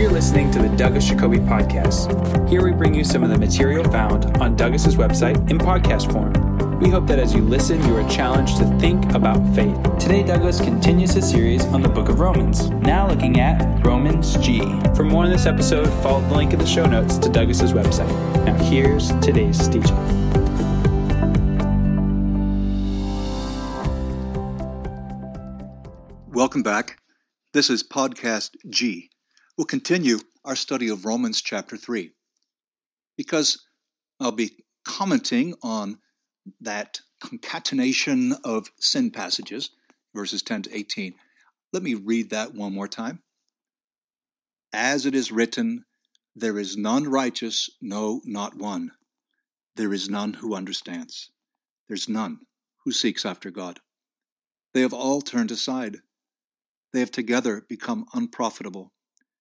You're listening to the Douglas Jacoby Podcast. Here we bring you some of the material found on Douglas's website in podcast form. We hope that as you listen, you are challenged to think about faith. Today, Douglas continues his series on the book of Romans, now looking at Romans G. For more on this episode, follow the link in the show notes to Douglas's website. Now, here's today's teaching. Welcome back. This is Podcast G. We'll continue our study of Romans chapter 3 because I'll be commenting on that concatenation of sin passages, verses 10 to 18. Let me read that one more time. As it is written, there is none righteous, no, not one. There is none who understands. There's none who seeks after God. They have all turned aside. They have together become unprofitable.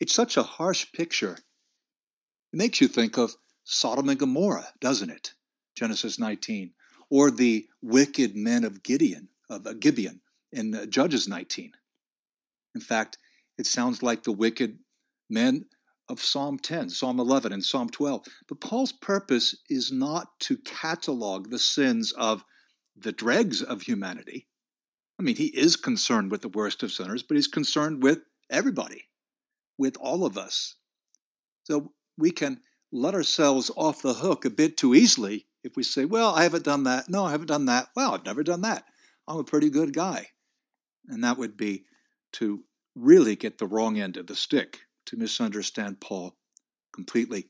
It's such a harsh picture. It makes you think of Sodom and Gomorrah, doesn't it? Genesis 19 or the wicked men of Gideon, of uh, Gibeon in uh, Judges 19. In fact, it sounds like the wicked men of Psalm 10, Psalm 11, and Psalm 12. But Paul's purpose is not to catalog the sins of the dregs of humanity. I mean, he is concerned with the worst of sinners, but he's concerned with everybody, with all of us. So we can let ourselves off the hook a bit too easily if we say, well, I haven't done that. No, I haven't done that. Well, I've never done that. I'm a pretty good guy. And that would be to really get the wrong end of the stick, to misunderstand Paul completely.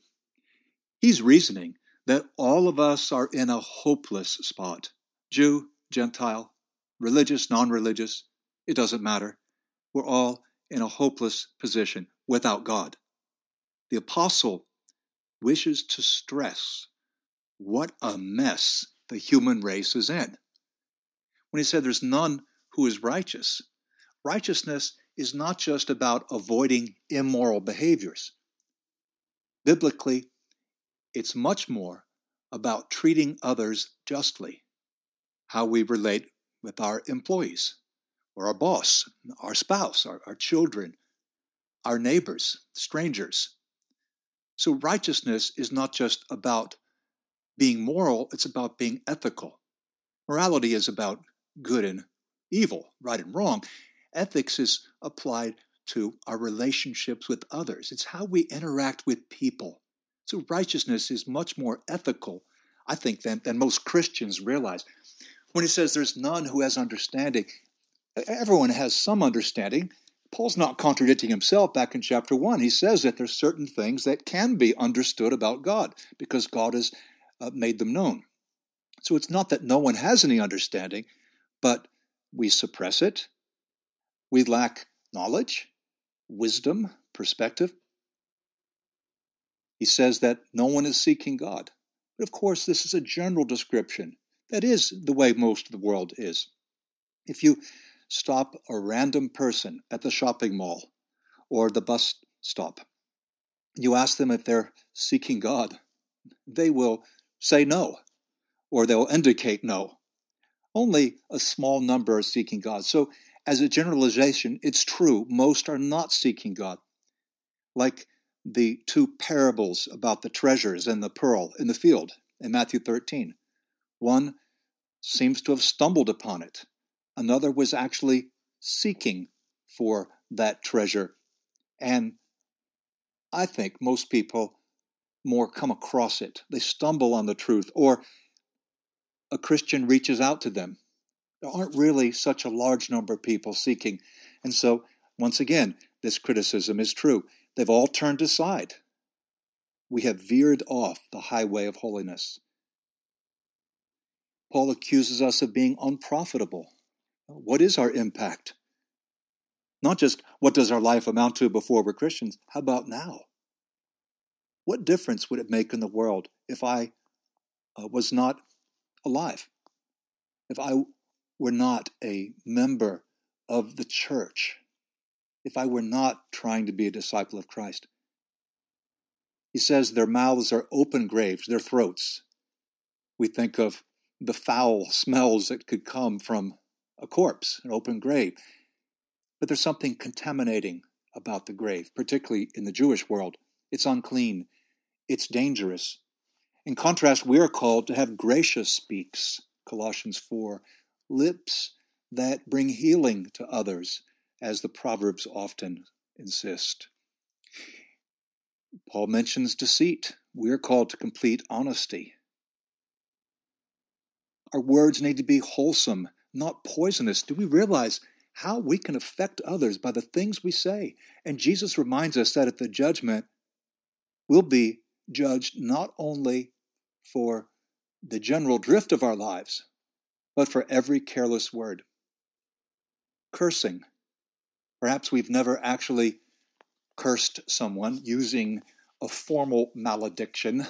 He's reasoning that all of us are in a hopeless spot Jew, Gentile, religious, non religious, it doesn't matter. We're all in a hopeless position without God. The apostle wishes to stress what a mess the human race is in. When he said there's none who is righteous, righteousness is not just about avoiding immoral behaviors. Biblically, it's much more about treating others justly, how we relate with our employees, or our boss, our spouse, our, our children, our neighbors, strangers. So, righteousness is not just about being moral, it's about being ethical. Morality is about good and evil, right and wrong. Ethics is applied to our relationships with others, it's how we interact with people. So, righteousness is much more ethical, I think, than, than most Christians realize. When he says there's none who has understanding, everyone has some understanding. Paul's not contradicting himself back in chapter 1. He says that there's certain things that can be understood about God because God has uh, made them known. So it's not that no one has any understanding, but we suppress it. We lack knowledge, wisdom, perspective. He says that no one is seeking God. But of course, this is a general description. That is the way most of the world is. If you stop a random person at the shopping mall or the bus stop, you ask them if they're seeking God, they will say no, or they'll indicate no. Only a small number are seeking God. So, as a generalization, it's true, most are not seeking God. Like the two parables about the treasures and the pearl in the field in Matthew 13. One seems to have stumbled upon it, another was actually seeking for that treasure. And I think most people more come across it. They stumble on the truth, or a Christian reaches out to them. There aren't really such a large number of people seeking. And so, once again, this criticism is true. They've all turned aside. We have veered off the highway of holiness. Paul accuses us of being unprofitable. What is our impact? Not just what does our life amount to before we're Christians, how about now? What difference would it make in the world if I uh, was not alive? If I were not a member of the church? If I were not trying to be a disciple of Christ? He says their mouths are open graves, their throats. We think of the foul smells that could come from a corpse, an open grave. But there's something contaminating about the grave, particularly in the Jewish world. It's unclean, it's dangerous. In contrast, we are called to have gracious speaks, Colossians 4, lips that bring healing to others, as the Proverbs often insist. Paul mentions deceit. We are called to complete honesty. Our words need to be wholesome, not poisonous. Do we realize how we can affect others by the things we say? And Jesus reminds us that at the judgment, we'll be judged not only for the general drift of our lives, but for every careless word. Cursing. Perhaps we've never actually cursed someone using a formal malediction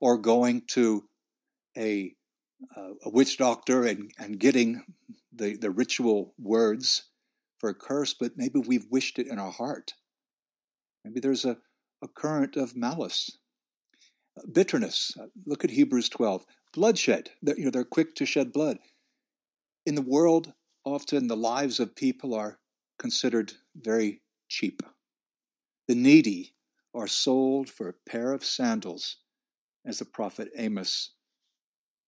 or going to a, uh, a witch doctor and, and getting the, the ritual words for a curse, but maybe we've wished it in our heart. Maybe there's a, a current of malice. Bitterness. Look at Hebrews 12. Bloodshed. They're, you know, they're quick to shed blood. In the world, often the lives of people are considered very cheap. The needy are sold for a pair of sandals, as the prophet Amos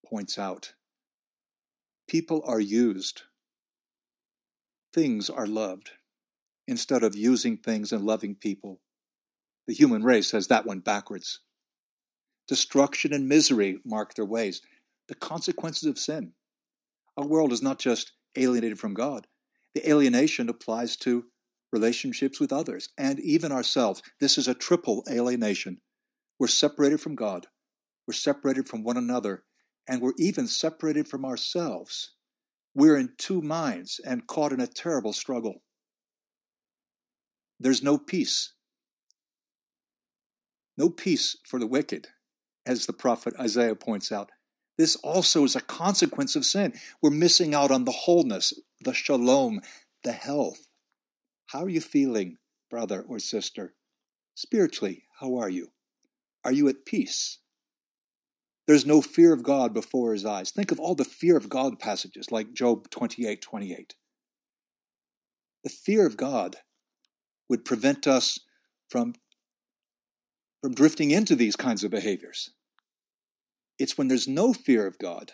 points out. People are used, things are loved. Instead of using things and loving people, the human race has that one backwards. Destruction and misery mark their ways, the consequences of sin. Our world is not just alienated from God, the alienation applies to relationships with others, and even ourselves. This is a triple alienation. We're separated from God, we're separated from one another, and we're even separated from ourselves. We're in two minds and caught in a terrible struggle. There's no peace. No peace for the wicked, as the prophet Isaiah points out. This also is a consequence of sin. We're missing out on the wholeness, the shalom, the health, how are you feeling, brother or sister? Spiritually, how are you? Are you at peace? There's no fear of God before his eyes. Think of all the fear of God passages like Job 28 28. The fear of God would prevent us from, from drifting into these kinds of behaviors. It's when there's no fear of God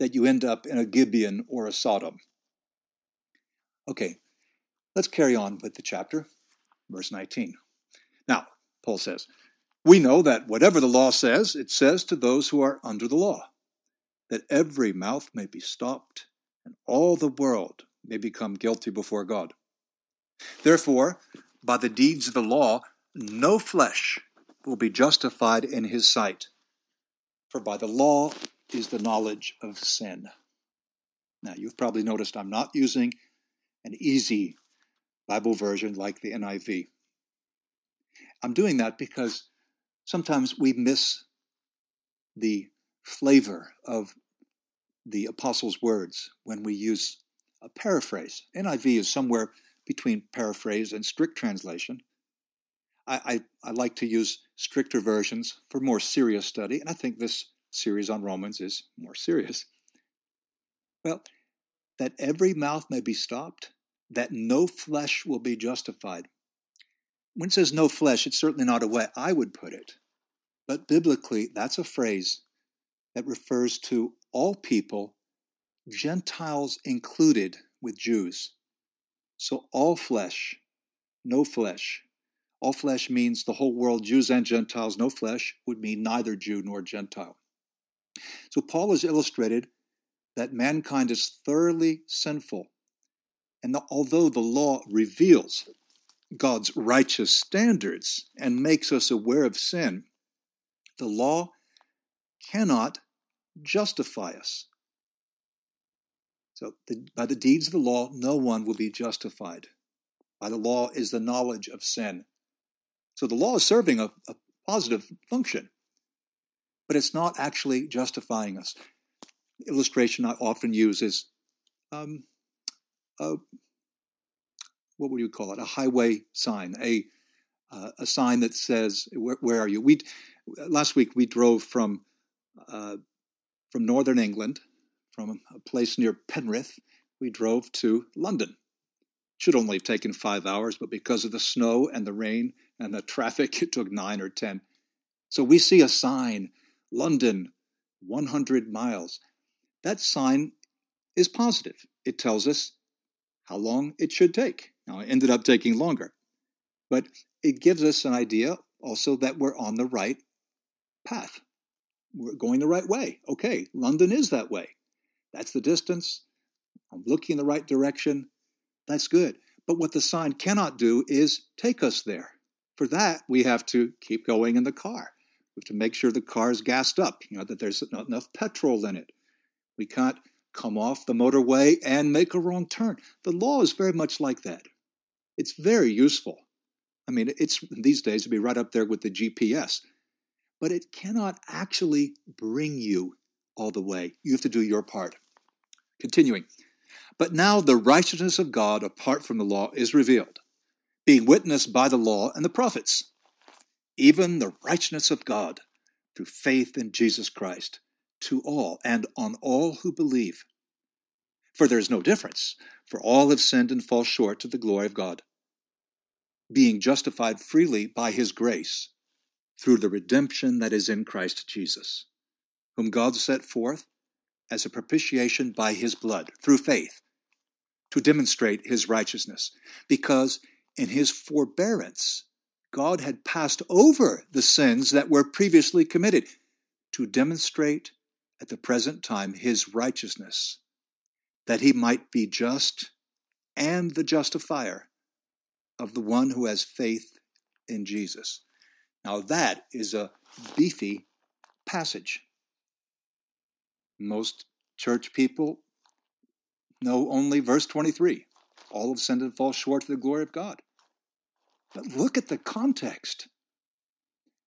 that you end up in a Gibeon or a Sodom. Okay, Let's carry on with the chapter, verse 19. Now, Paul says, We know that whatever the law says, it says to those who are under the law, that every mouth may be stopped and all the world may become guilty before God. Therefore, by the deeds of the law, no flesh will be justified in his sight, for by the law is the knowledge of sin. Now, you've probably noticed I'm not using an easy Bible version like the NIV. I'm doing that because sometimes we miss the flavor of the apostles' words when we use a paraphrase. NIV is somewhere between paraphrase and strict translation. I, I, I, like to use stricter versions for more serious study, and I think this series on Romans is more serious. Well, that every mouth may be stopped that no flesh will be justified. When it says no flesh, it's certainly not a way I would put it. But biblically, that's a phrase that refers to all people, Gentiles included with Jews. So all flesh, no flesh. All flesh means the whole world, Jews and Gentiles. No flesh would mean neither Jew nor Gentile. So Paul has illustrated that mankind is thoroughly sinful and the, although the law reveals God's righteous standards and makes us aware of sin, the law cannot justify us. So, the, by the deeds of the law, no one will be justified. By the law is the knowledge of sin. So, the law is serving a, a, positive function. But it's not actually justifying us. Illustration I often use is um, a, what would you call it? A highway sign, a uh, a sign that says, where, where, are you?" We last week we drove from uh, from northern England, from a place near Penrith. We drove to London. Should only have taken five hours, but because of the snow and the rain and the traffic, it took nine or ten. So we see a sign, London, 100 miles. That sign is positive. It tells us how long it should take. Now, it ended up taking longer, but it gives us an idea also that we're on the right path. We're going the right way. Okay, London is that way. That's the distance. I'm looking in the right direction. That's good. But what the sign cannot do is take us there. For that, we have to keep going in the car. We have to make sure the car is gassed up, you know, that there's not enough petrol in it. We can't come off the motorway and make a wrong turn. The law is very much like that. It's very useful. I mean, it's these days to be right up there with the GPS, but it cannot actually bring you all the way. You have to do your part. Continuing. But now the righteousness of God apart from the law is revealed, being witnessed by the law and the prophets, even the righteousness of God through faith in Jesus Christ to all and on all who believe. For there is no difference, for all have sinned and fall short of the glory of God, being justified freely by his grace through the redemption that is in Christ Jesus, whom God set forth as a propitiation by his blood through faith to demonstrate his righteousness, because in his forbearance, God had passed over the sins that were previously committed to demonstrate at the present time his righteousness, that he might be just and the justifier of the one who has faith in Jesus. Now, that is a beefy passage. Most church people know only verse 23 all have sinned and fall short of the glory of God. But look at the context.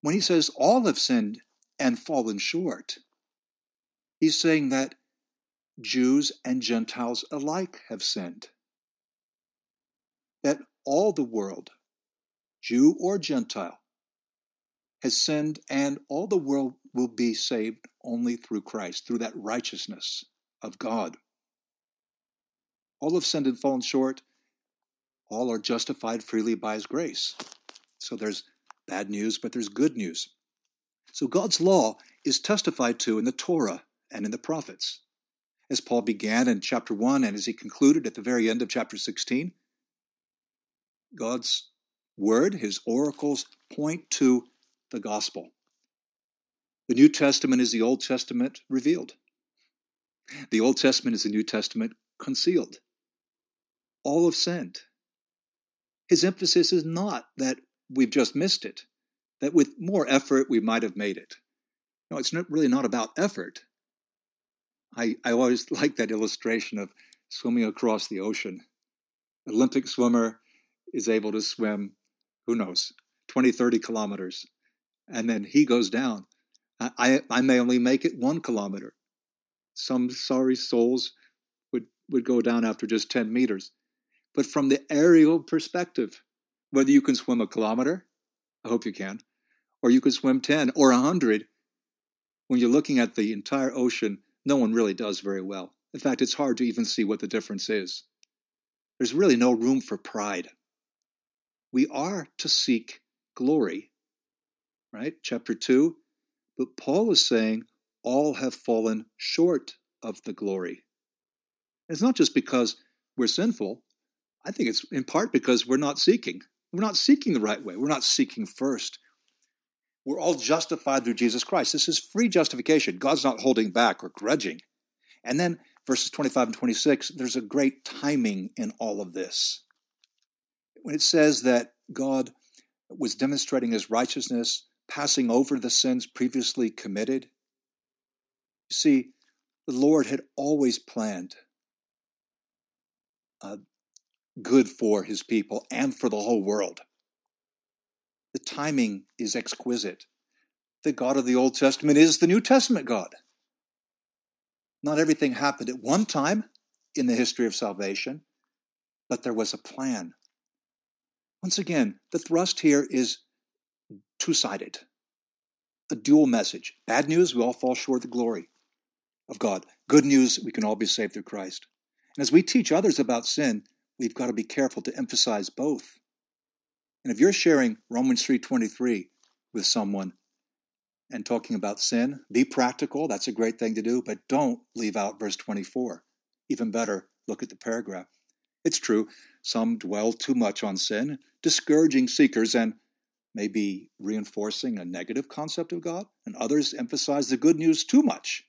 When he says all have sinned and fallen short, He's saying that Jews and Gentiles alike have sinned. That all the world, Jew or Gentile, has sinned, and all the world will be saved only through Christ, through that righteousness of God. All have sinned and fallen short. All are justified freely by His grace. So there's bad news, but there's good news. So God's law is testified to in the Torah and in the prophets. As Paul began in chapter 1 and as he concluded at the very end of chapter 16, God's word, his oracles, point to the gospel. The New Testament is the Old Testament revealed. The Old Testament is the New Testament concealed. All have sinned. His emphasis is not that we've just missed it, that with more effort we might have made it. No, it's not, really not about effort. I, I always like that illustration of swimming across the ocean. Olympic swimmer is able to swim, who knows, 20, 30 kilometers, and then he goes down. I, I may only make it one kilometer. Some sorry souls would, would go down after just 10 meters. But from the aerial perspective, whether you can swim a kilometer, I hope you can, or you can swim 10 or 100, when you're looking at the entire ocean, no one really does very well. In fact, it's hard to even see what the difference is. There's really no room for pride. We are to seek glory, right? Chapter 2. But Paul is saying all have fallen short of the glory. It's not just because we're sinful. I think it's in part because we're not seeking. We're not seeking the right way. We're not seeking first. We're all justified through Jesus Christ. This is free justification. God's not holding back or grudging. And then verses 25 and 26, there's a great timing in all of this. When it says that God was demonstrating his righteousness, passing over the sins previously committed, you see, the Lord had always planned uh, good for his people and for the whole world. The timing is exquisite. The God of the Old Testament is the New Testament God. Not everything happened at one time in the history of salvation, but there was a plan. Once again, the thrust here is two sided, a dual message. Bad news, we all fall short of the glory of God. Good news, we can all be saved through Christ. And as we teach others about sin, we've got to be careful to emphasize both. And if you're sharing Romans 3:23 with someone and talking about sin, be practical, that's a great thing to do, but don't leave out verse 24. Even better, look at the paragraph. It's true, some dwell too much on sin, discouraging seekers and maybe reinforcing a negative concept of God, and others emphasize the good news too much.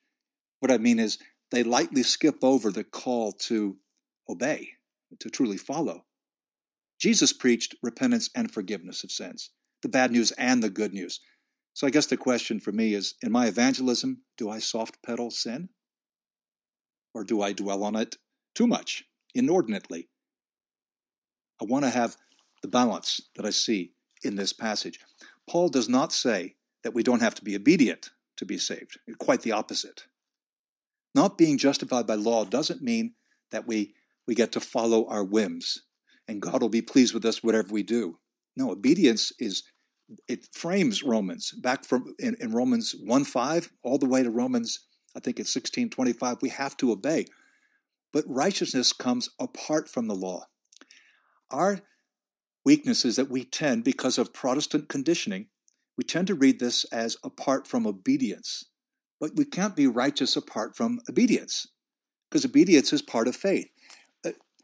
What I mean is, they lightly skip over the call to obey, to truly follow. Jesus preached repentance and forgiveness of sins, the bad news and the good news. So I guess the question for me is in my evangelism, do I soft pedal sin? Or do I dwell on it too much, inordinately? I want to have the balance that I see in this passage. Paul does not say that we don't have to be obedient to be saved, quite the opposite. Not being justified by law doesn't mean that we, we get to follow our whims and God will be pleased with us whatever we do. No, obedience is it frames Romans back from in, in Romans 1 5 all the way to Romans, I think it's 16 25. We have to obey. But righteousness comes apart from the law. Our weakness is that we tend, because of Protestant conditioning, we tend to read this as apart from obedience. But we can't be righteous apart from obedience, because obedience is part of faith.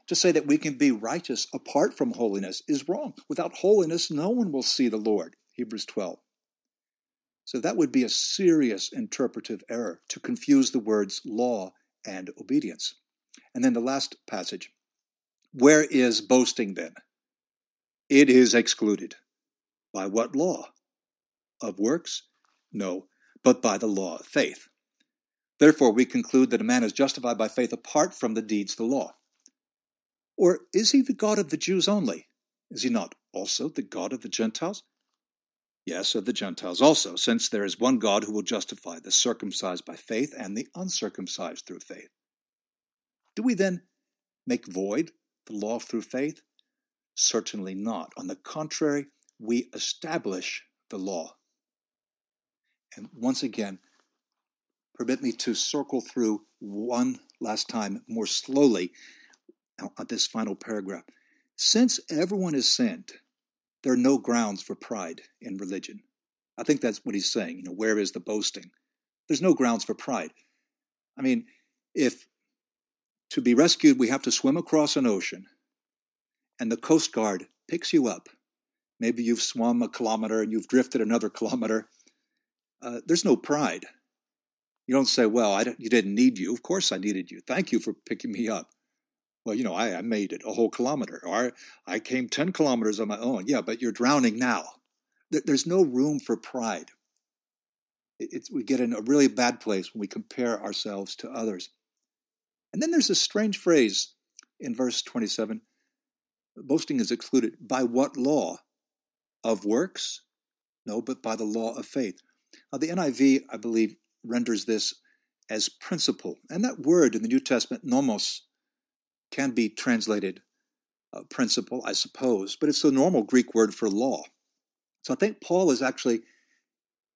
To say that we can be righteous apart from holiness is wrong. Without holiness, no one will see the Lord. Hebrews 12. So that would be a serious interpretive error to confuse the words law and obedience. And then the last passage. Where is boasting then? It is excluded. By what law? Of works? No, but by the law of faith. Therefore, we conclude that a man is justified by faith apart from the deeds of the law. Or is he the God of the Jews only? Is he not also the God of the Gentiles? Yes, of the Gentiles also, since there is one God who will justify the circumcised by faith and the uncircumcised through faith. Do we then make void the law through faith? Certainly not. On the contrary, we establish the law. And once again, permit me to circle through one last time more slowly at this final paragraph. Since everyone has sinned, there are no grounds for pride in religion. I think that's what he's saying. You know, where is the boasting? There's no grounds for pride. I mean, if to be rescued we have to swim across an ocean and the Coast Guard picks you up, maybe you've swum a kilometer and you've drifted another kilometer, uh, there's no pride. You don't say, well, I you didn't need you. Of course I needed you. Thank you for picking me up. Well, you know, I, I made it a whole kilometer, or I came 10 kilometers on my own. Yeah, but you're drowning now. There's no room for pride. It's, we get in a really bad place when we compare ourselves to others. And then there's a strange phrase in verse 27 boasting is excluded. By what law? Of works? No, but by the law of faith. Now, the NIV, I believe, renders this as principle. And that word in the New Testament, nomos, can be translated uh, principle, I suppose, but it's the normal Greek word for law. So I think Paul is actually,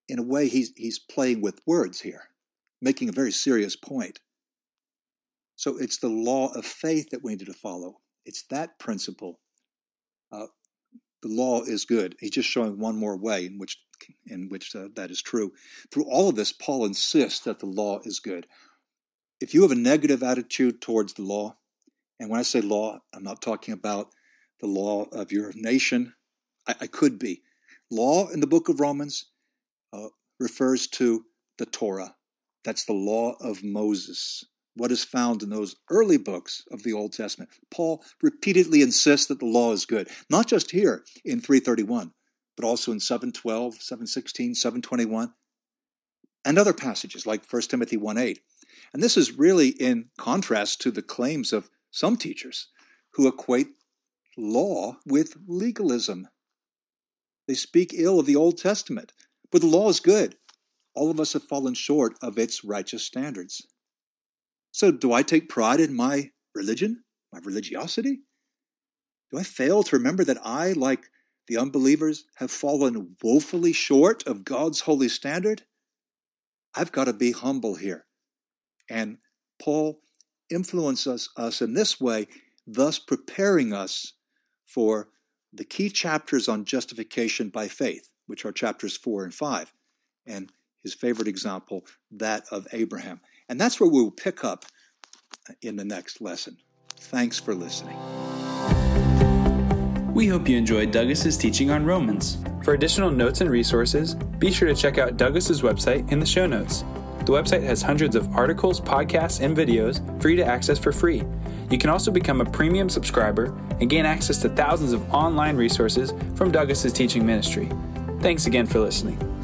in a way, he's, he's playing with words here, making a very serious point. So it's the law of faith that we need to follow. It's that principle. Uh, the law is good. He's just showing one more way in which in which uh, that is true. Through all of this, Paul insists that the law is good. If you have a negative attitude towards the law, and when I say law, I'm not talking about the law of your nation. I, I could be. Law in the book of Romans uh, refers to the Torah. That's the law of Moses, what is found in those early books of the Old Testament. Paul repeatedly insists that the law is good, not just here in 331, but also in 712, 716, 721, and other passages like 1 Timothy 1 8. And this is really in contrast to the claims of some teachers who equate law with legalism. They speak ill of the Old Testament, but the law is good. All of us have fallen short of its righteous standards. So, do I take pride in my religion, my religiosity? Do I fail to remember that I, like the unbelievers, have fallen woefully short of God's holy standard? I've got to be humble here. And Paul influences us in this way, thus preparing us for the key chapters on justification by faith, which are chapters 4 and 5, and his favorite example, that of Abraham. And that's where we'll pick up in the next lesson. Thanks for listening. We hope you enjoyed Douglas's teaching on Romans. For additional notes and resources, be sure to check out Douglas's website in the show notes. The website has hundreds of articles, podcasts, and videos you to access for free. You can also become a premium subscriber and gain access to thousands of online resources from Douglas's teaching ministry. Thanks again for listening.